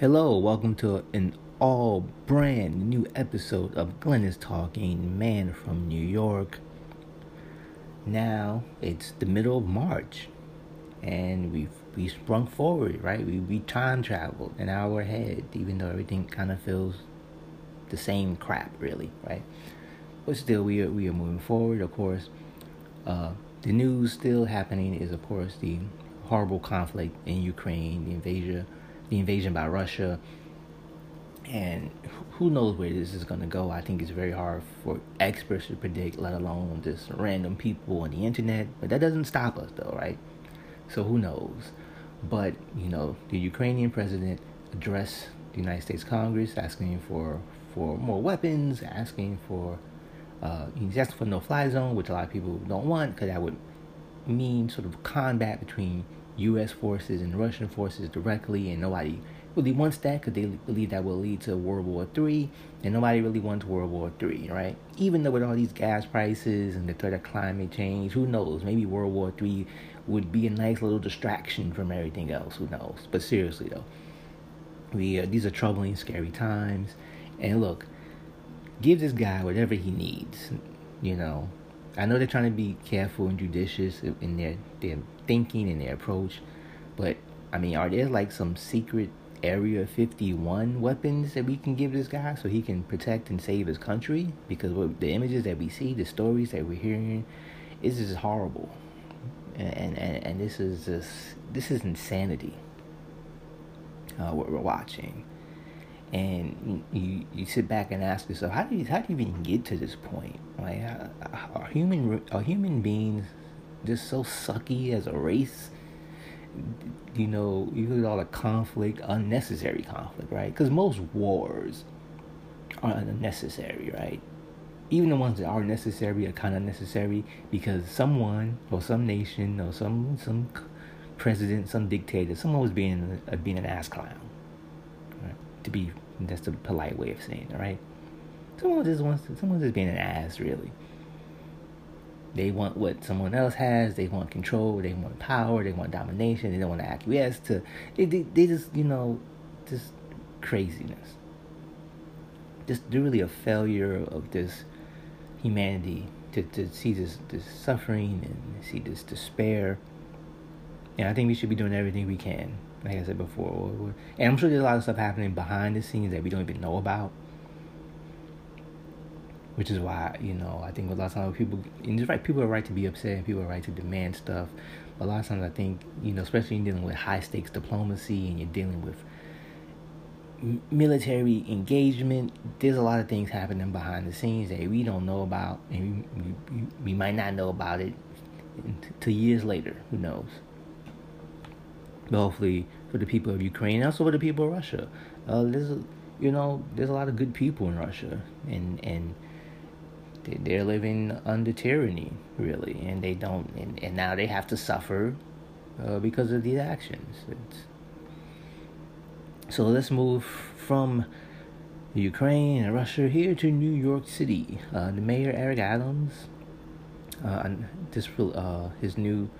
Hello, welcome to an all brand new episode of Glenn is Talking, man from New York. Now it's the middle of March, and we've we sprung forward, right? We we time traveled an hour ahead, even though everything kind of feels the same crap, really, right? But still, we are we are moving forward. Of course, uh, the news still happening is, of course, the horrible conflict in Ukraine, the invasion the invasion by Russia. And who knows where this is going to go? I think it's very hard for experts to predict, let alone just random people on the internet. But that doesn't stop us, though, right? So who knows? But, you know, the Ukrainian president addressed the United States Congress asking for, for more weapons, asking for, uh, he's asking for no fly zone, which a lot of people don't want because that would mean sort of combat between U.S. forces and Russian forces directly, and nobody really wants that because they believe that will lead to World War Three, and nobody really wants World War Three, right? Even though with all these gas prices and the threat of climate change, who knows? Maybe World War Three would be a nice little distraction from everything else. Who knows? But seriously though, we uh, these are troubling, scary times, and look, give this guy whatever he needs. You know, I know they're trying to be careful and judicious in their their thinking and their approach, but I mean, are there like some secret Area 51 weapons that we can give this guy so he can protect and save his country? Because what, the images that we see, the stories that we're hearing, is just horrible, and and and this is just this is insanity. Uh, what we're watching and you you sit back and ask yourself, how do you how do you even get to this point? Like, are human are human beings just so sucky as a race? You know, you look at all the conflict, unnecessary conflict, right? Because most wars are unnecessary, right? Even the ones that are necessary are kind of necessary because someone or some nation or some some president, some dictator, someone was being uh, being an ass clown right? to be that's the polite way of saying it, right? Someone just wants to, someone just being an ass, really. They want what someone else has. They want control. They want power. They want domination. They don't want to acquiesce to. They, they, they just you know, just craziness. Just really a failure of this humanity to, to see this this suffering and see this despair. And I think we should be doing everything we can like I said before. And I'm sure there's a lot of stuff happening behind the scenes that we don't even know about. Which is why, you know, I think a lot of times people, and it's right, people are right to be upset and people are right to demand stuff. But a lot of times I think, you know, especially in dealing with high stakes diplomacy and you're dealing with military engagement, there's a lot of things happening behind the scenes that we don't know about and we, we, we might not know about it until years later. Who knows? Hopefully for the people of Ukraine, also for the people of Russia. Uh, there's, you know, there's a lot of good people in Russia, and and they're living under tyranny, really, and they don't, and, and now they have to suffer uh, because of these actions. It's, so let's move from Ukraine and Russia here to New York City. Uh, the mayor Eric Adams, uh, this uh, his new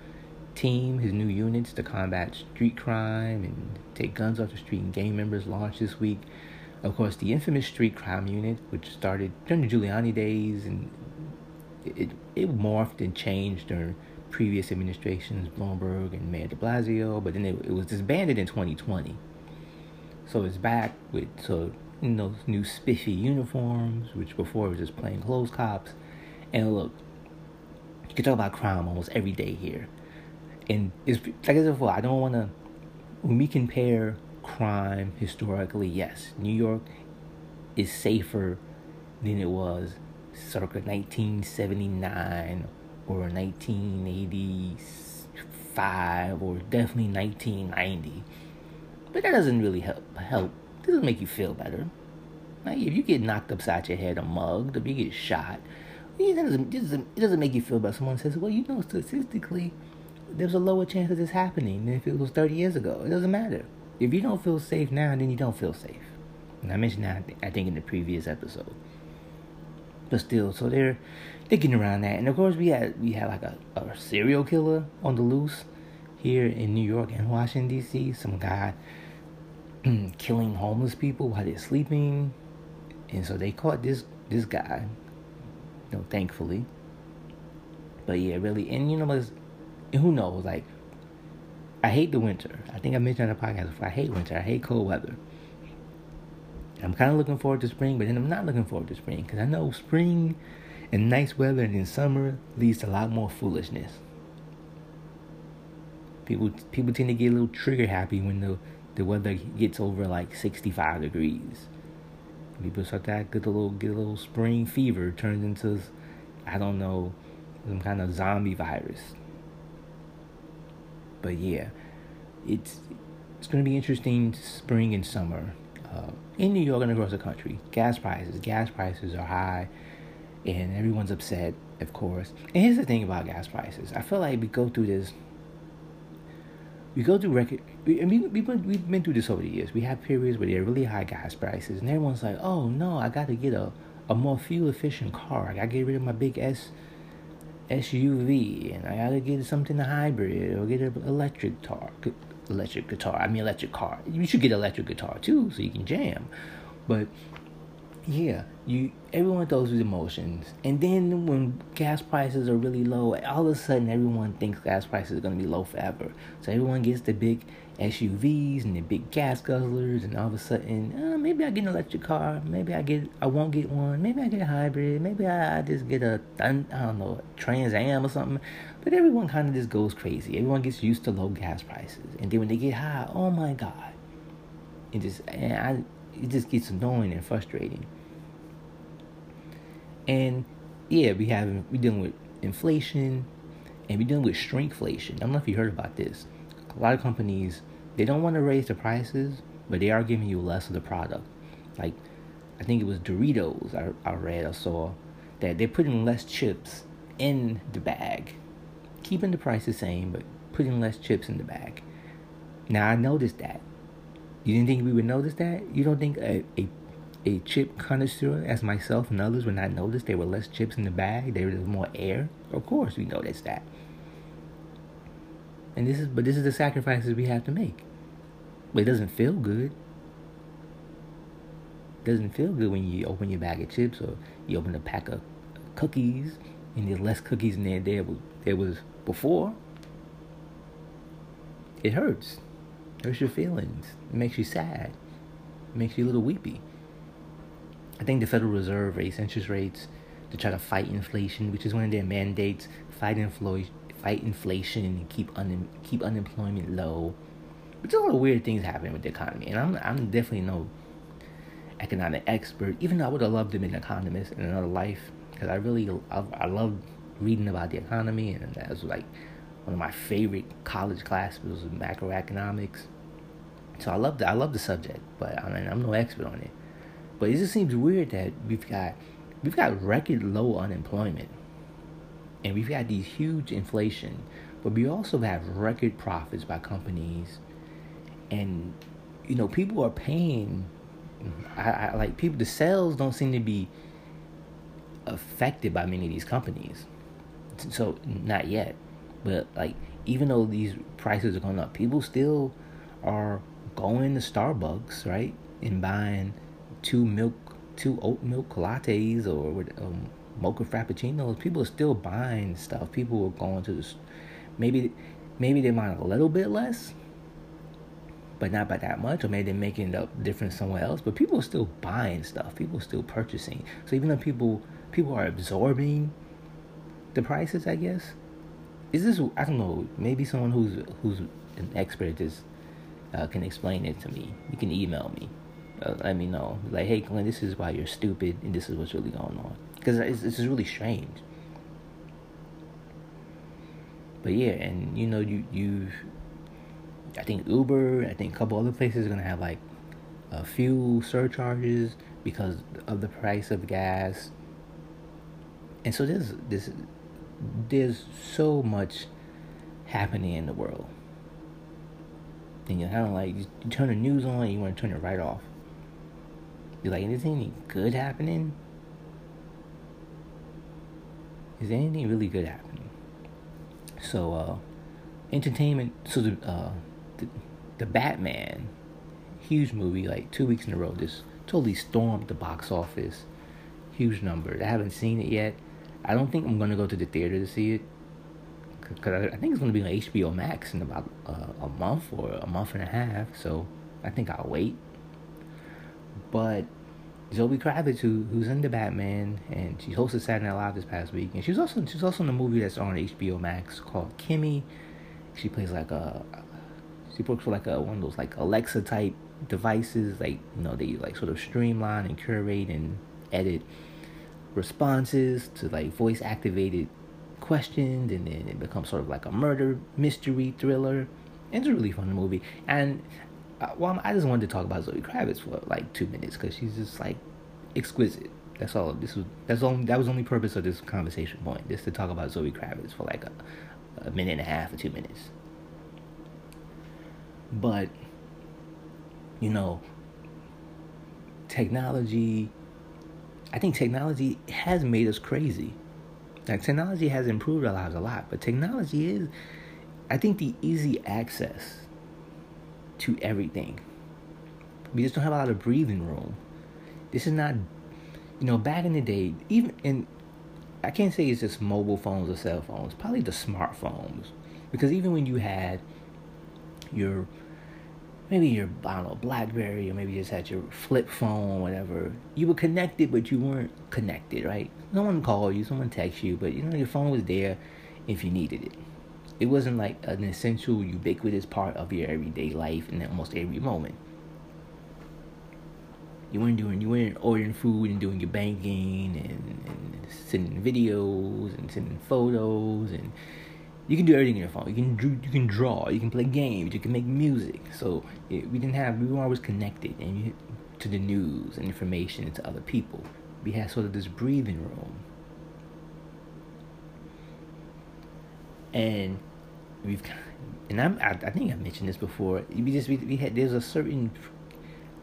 team, his new units to combat street crime and take guns off the street and gang members launched this week. Of course, the infamous street crime unit, which started during the Giuliani days, and it it morphed and changed during previous administrations, Bloomberg and Mayor De Blasio, but then it, it was disbanded in 2020. So it's back with so you new spiffy uniforms, which before was just plain clothes cops. And look, you can talk about crime almost every day here and it's like I said before, I don't want to. When we compare crime historically, yes, New York is safer than it was circa 1979 or 1985 or definitely 1990. But that doesn't really help. Help. It doesn't make you feel better. Like if you get knocked upside your head or mugged, if you get shot, it doesn't, it doesn't, it doesn't make you feel better. Someone says, well, you know, statistically, there's a lower chance of this happening than if it was 30 years ago. It doesn't matter. If you don't feel safe now, then you don't feel safe. And I mentioned that, I think, in the previous episode. but still, so they're they're getting around that. And of course, we had we had like a, a serial killer on the loose here in New York and Washington D.C. Some guy killing homeless people while they're sleeping, and so they caught this this guy. You know, thankfully. But yeah, really, and you know, who knows? Like, I hate the winter. I think I mentioned on the podcast before. I hate winter. I hate cold weather. I'm kind of looking forward to spring, but then I'm not looking forward to spring because I know spring and nice weather and in summer leads to a lot more foolishness. People people tend to get a little trigger happy when the the weather gets over like 65 degrees. People start to get a little get a little spring fever turns into I don't know some kind of zombie virus. But yeah, it's it's gonna be interesting spring and summer uh, in New York and across the country. Gas prices, gas prices are high, and everyone's upset, of course. And here's the thing about gas prices: I feel like we go through this. We go through record. I mean, we've been, we've been through this over the years. We have periods where there are really high gas prices, and everyone's like, "Oh no, I got to get a a more fuel efficient car. I got to get rid of my big S." SUV and I gotta get something hybrid or get an electric car electric guitar. I mean, electric car. You should get electric guitar too, so you can jam. But yeah, you everyone goes through emotions, and then when gas prices are really low, all of a sudden everyone thinks gas prices are gonna be low forever. So everyone gets the big SUVs and the big gas guzzlers, and all of a sudden, uh, maybe I get an electric car, maybe I get, I won't get one, maybe I get a hybrid, maybe I, I just get a, I don't know, Trans Am or something. But everyone kind of just goes crazy. Everyone gets used to low gas prices, and then when they get high, oh my god, it just, and I, it just gets annoying and frustrating. And yeah, we have we dealing with inflation, and we dealing with shrinkflation. I don't know if you heard about this. A lot of companies they don't want to raise the prices, but they are giving you less of the product. Like, I think it was Doritos. I, I read, I saw that they're putting less chips in the bag, keeping the price the same, but putting less chips in the bag. Now I noticed that. You didn't think we would notice that? You don't think a, a a chip connoisseur as myself and others would not notice there were less chips in the bag, there was more air? Of course we noticed that. And this is but this is the sacrifices we have to make. But it doesn't feel good. It doesn't feel good when you open your bag of chips or you open a pack of cookies and there's less cookies in there there was, there was before. It hurts. It hurts your feelings. It makes you sad. It makes you a little weepy. I think the Federal Reserve raised interest rates to try to fight inflation, which is one of their mandates. Fight inflation, fight inflation, and keep un- keep unemployment low. But there's a lot of weird things happening with the economy, and I'm I'm definitely no economic expert. Even though I would have loved to be an economist in another life, because I really I, I love reading about the economy, and that was like one of my favorite college classes was macroeconomics. So I love the I love the subject, but I mean, I'm no expert on it. But it just seems weird that we've got we've got record low unemployment, and we've got these huge inflation, but we also have record profits by companies. And you know people are paying I, I like people the sales don't seem to be affected by many of these companies. So not yet. But like even though these prices are going up people still are going to starbucks right and buying two milk two oat milk lattes or um, mocha frappuccinos people are still buying stuff people are going to this maybe maybe they might a little bit less but not by that much, or maybe they're making it up different somewhere else. But people are still buying stuff. People are still purchasing. So even though people people are absorbing the prices, I guess. Is this I don't know? Maybe someone who's who's an expert at this uh, can explain it to me. You can email me. Uh, let me know. Like, hey, Glenn, this is why you're stupid, and this is what's really going on. Because it's, it's really strange. But yeah, and you know, you you I think Uber, I think a couple other places are gonna have like a fuel surcharges because of the price of gas. And so there's this there's so much happening in the world. And you're kind of like you, turn the news on and you want to turn it right off. You're like, is any good happening? is anything really good happening? So, uh, entertainment. So the, uh, the the Batman, huge movie, like two weeks in a row, just totally stormed the box office. Huge number. I haven't seen it yet. I don't think I'm gonna go to the theater to see it because I, think it's gonna be on HBO Max in about uh, a month or a month and a half. So I think I'll wait. But Zoe Kravitz, who who's in the Batman, and she hosted Saturday Night Live this past week, and she's also she's also in a movie that's on HBO Max called Kimi. She plays like a she works for like a one of those like Alexa type devices, like you know they like sort of streamline and curate and edit responses to like voice activated questions, and then it becomes sort of like a murder mystery thriller. It's a really fun movie, and well, I just wanted to talk about Zoe Kravitz for like two minutes because she's just like exquisite. That's all. This was that's only that was the only purpose of this conversation point, just to talk about Zoe Kravitz for like a, a minute and a half or two minutes. But you know, technology. I think technology has made us crazy. Like technology has improved our lives a lot, but technology is, I think, the easy access to everything. We just don't have a lot of breathing room. This is not, you know, back in the day, even in, I can't say it's just mobile phones or cell phones, probably the smartphones. Because even when you had your, maybe your, I don't know, Blackberry, or maybe you just had your flip phone whatever, you were connected, but you weren't connected, right? No one called you, someone texted you, but you know, your phone was there if you needed it it wasn't like an essential, ubiquitous part of your everyday life in almost every moment. You weren't doing, you weren't ordering food and doing your banking and, and sending videos and sending photos and you can do everything on your phone. You can you can draw, you can play games, you can make music. So it, we didn't have, we were always connected and you, to the news and information and to other people. We had sort of this breathing room. And we've and I'm, I, I think I mentioned this before. We just we, we had there's a certain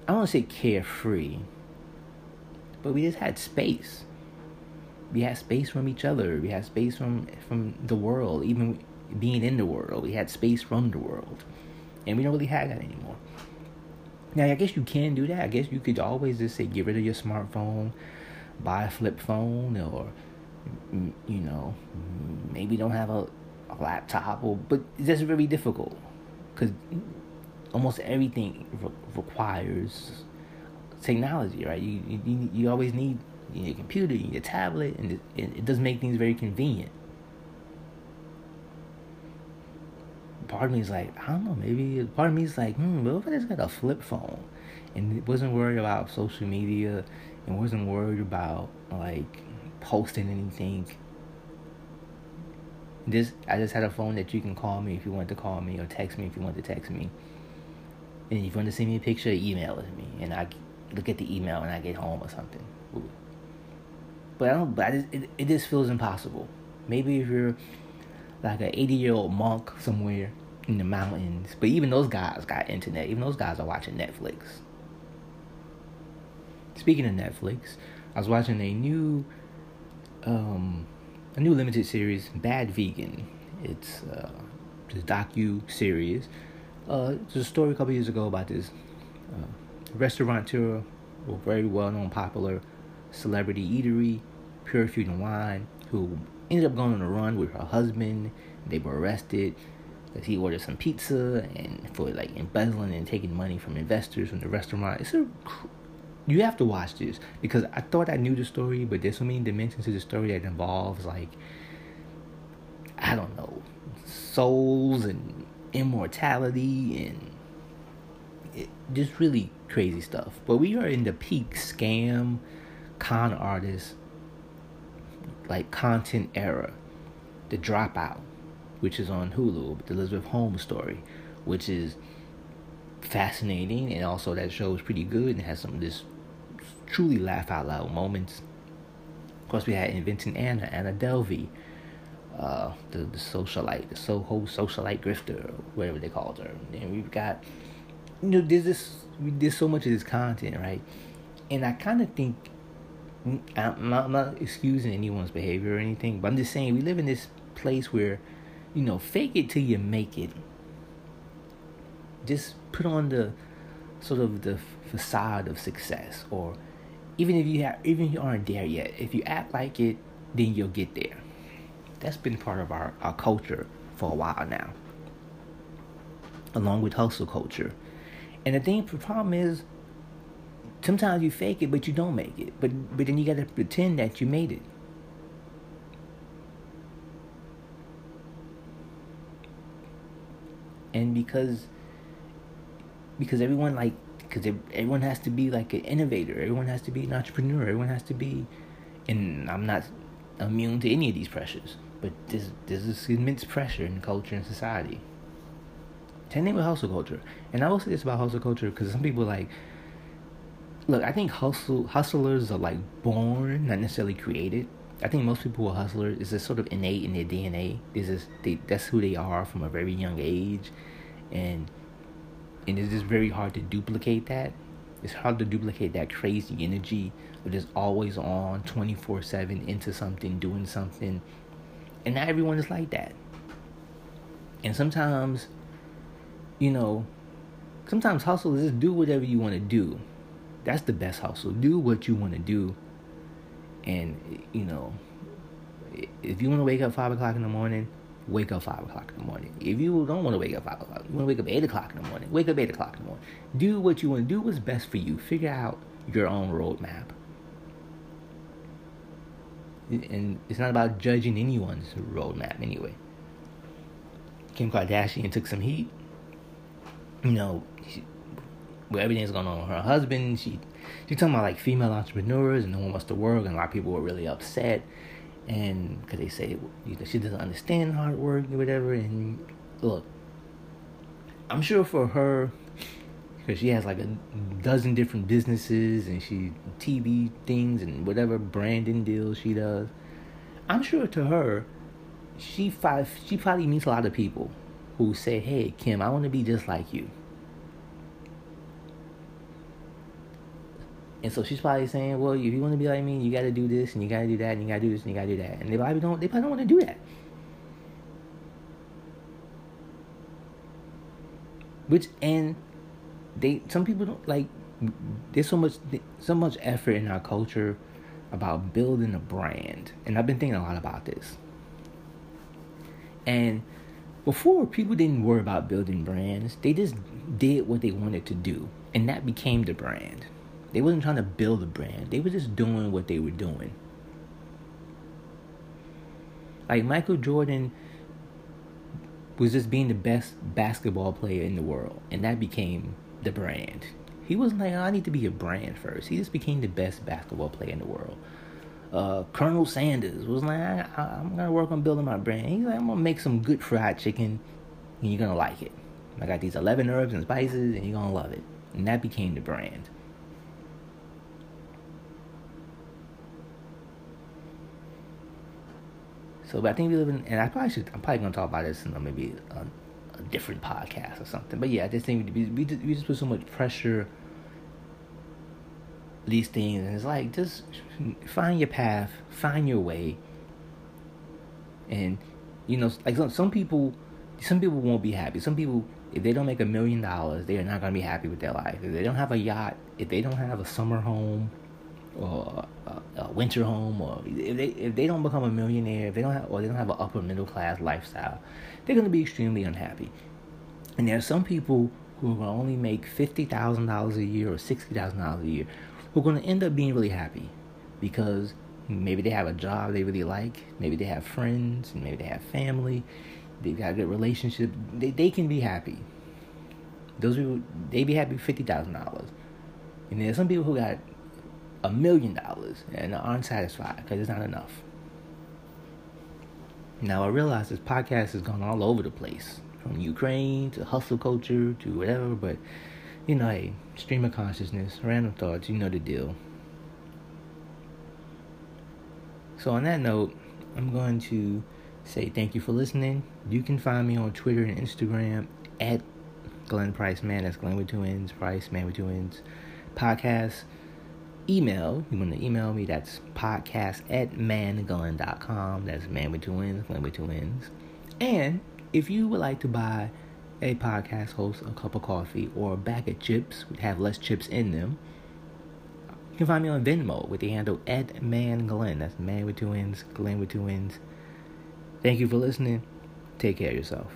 I don't want to say carefree, but we just had space. We had space from each other. We had space from from the world, even being in the world. We had space from the world, and we don't really have that anymore. Now I guess you can do that. I guess you could always just say get rid of your smartphone, buy a flip phone, or you know maybe don't have a a laptop, or but it's just very difficult because almost everything re- requires technology, right? You, you you always need your computer, you need a tablet, and it, it does make things very convenient. Part of me is like, I don't know, maybe part of me is like, hmm, what if I just got a flip phone and it wasn't worried about social media and wasn't worried about like posting anything this I just had a phone that you can call me if you want to call me or text me if you want to text me. And if you want to send me a picture, email it me, and I look at the email and I get home or something. Ooh. But I don't. But I just, it it just feels impossible. Maybe if you're like an 80 year old monk somewhere in the mountains, but even those guys got internet. Even those guys are watching Netflix. Speaking of Netflix, I was watching a new um, a new limited series, Bad Vegan. It's uh, this docu series. Uh, it's a story a couple years ago about this uh, restaurateur, a very well known, popular celebrity eatery, Pure Food and Wine, who ended up going on a run with her husband. They were arrested because he ordered some pizza and for like embezzling and taking money from investors from the restaurant. It's a you have to watch this because I thought I knew the story, but there's so many dimensions to the story that involves like I don't know souls and immortality and it, just really crazy stuff. But we are in the peak scam con artist like content era. The Dropout, which is on Hulu, the Elizabeth Holmes story, which is fascinating and also that show is pretty good and has some of this truly laugh out loud moments. Of course, we had Inventing Anna, Anna Delvey, uh, the, the socialite, the Soho socialite grifter, whatever they called her. And we've got, you know, there's this, we there's so much of this content, right? And I kind of think I'm not, I'm not excusing anyone's behavior or anything, but I'm just saying we live in this place where, you know, fake it till you make it. Just put on the sort of the facade of success, or even if you have, even if you aren't there yet, if you act like it, then you'll get there. That's been part of our, our culture for a while now, along with hustle culture. And the thing, the problem is, sometimes you fake it, but you don't make it. But but then you got to pretend that you made it. And because because everyone like because everyone has to be like an innovator, everyone has to be an entrepreneur, everyone has to be, and I'm not immune to any of these pressures, but there's there's immense pressure in culture and society. Same thing with hustle culture, and I will say this about hustle culture because some people like look, I think hustle hustlers are like born, not necessarily created. I think most people who are hustlers is just sort of innate in their DNA. Is just they that's who they are from a very young age, and and it's just very hard to duplicate that. It's hard to duplicate that crazy energy of just always on, twenty four seven into something, doing something, and not everyone is like that. And sometimes, you know, sometimes hustle is just do whatever you want to do that's the best hustle. Do what you want to do. And, you know, if you want to wake up 5 o'clock in the morning, wake up 5 o'clock in the morning. If you don't want to wake up 5 o'clock, you want to wake up 8 o'clock in the morning, wake up 8 o'clock in the morning. Do what you want to do, what's best for you. Figure out your own roadmap. And it's not about judging anyone's roadmap anyway. Kim Kardashian took some heat. You know, she, with everything's going on with her husband. She she's talking about like female entrepreneurs and no one wants to work, and a lot of people were really upset, and because they say you know, she doesn't understand hard work or whatever. And look, I'm sure for her, because she has like a dozen different businesses and she TV things and whatever branding deals she does. I'm sure to her, she five she probably meets a lot of people who say, "Hey, Kim, I want to be just like you." And so she's probably saying, well, if you want to be like me, you got to do this and you got to do that and you got to do this and you got to do that. And they probably don't. They probably don't want to do that. Which and they some people don't like. There's so much so much effort in our culture about building a brand, and I've been thinking a lot about this. And before, people didn't worry about building brands; they just did what they wanted to do, and that became the brand. They wasn't trying to build a brand. They were just doing what they were doing. Like Michael Jordan was just being the best basketball player in the world, and that became the brand. He wasn't like, oh, I need to be a brand first. He just became the best basketball player in the world. Uh, Colonel Sanders was like, I, am gonna work on building my brand. He's like, I'm gonna make some good fried chicken, and you're gonna like it. I got these 11 herbs and spices, and you're gonna love it. And that became the brand. So, but I think we live in, and I probably should, I'm probably gonna talk about this in maybe a, a different podcast or something. But yeah, I just think we, we, just, we just put so much pressure these things, and it's like just find your path, find your way, and you know, like some some people, some people won't be happy. Some people, if they don't make a million dollars, they are not gonna be happy with their life. If they don't have a yacht, if they don't have a summer home, or a, winter home, or if they if they don't become a millionaire, if they don't have or they don't have an upper middle class lifestyle, they're going to be extremely unhappy. And there are some people who to only make fifty thousand dollars a year or sixty thousand dollars a year, who are going to end up being really happy because maybe they have a job they really like, maybe they have friends, and maybe they have family, they've got a good relationship. They they can be happy. Those people they be happy fifty thousand dollars. And there's some people who got a million dollars and are unsatisfied because it's not enough. Now I realize this podcast has gone all over the place, from Ukraine to hustle culture to whatever, but you know, hey, stream of consciousness, random thoughts, you know the deal. So on that note, I'm going to say thank you for listening. You can find me on Twitter and Instagram at Glenn Price Man. That's Glenn with two N's, Price Man with two N's. Podcast email, you want to email me, that's podcast at manglenn.com. That's man with two N's, man with two N's. And if you would like to buy a podcast host a cup of coffee or a bag of chips, have less chips in them, you can find me on Venmo with the handle at man Glenn. That's man with two N's, Glenn with two N's. Thank you for listening. Take care of yourself.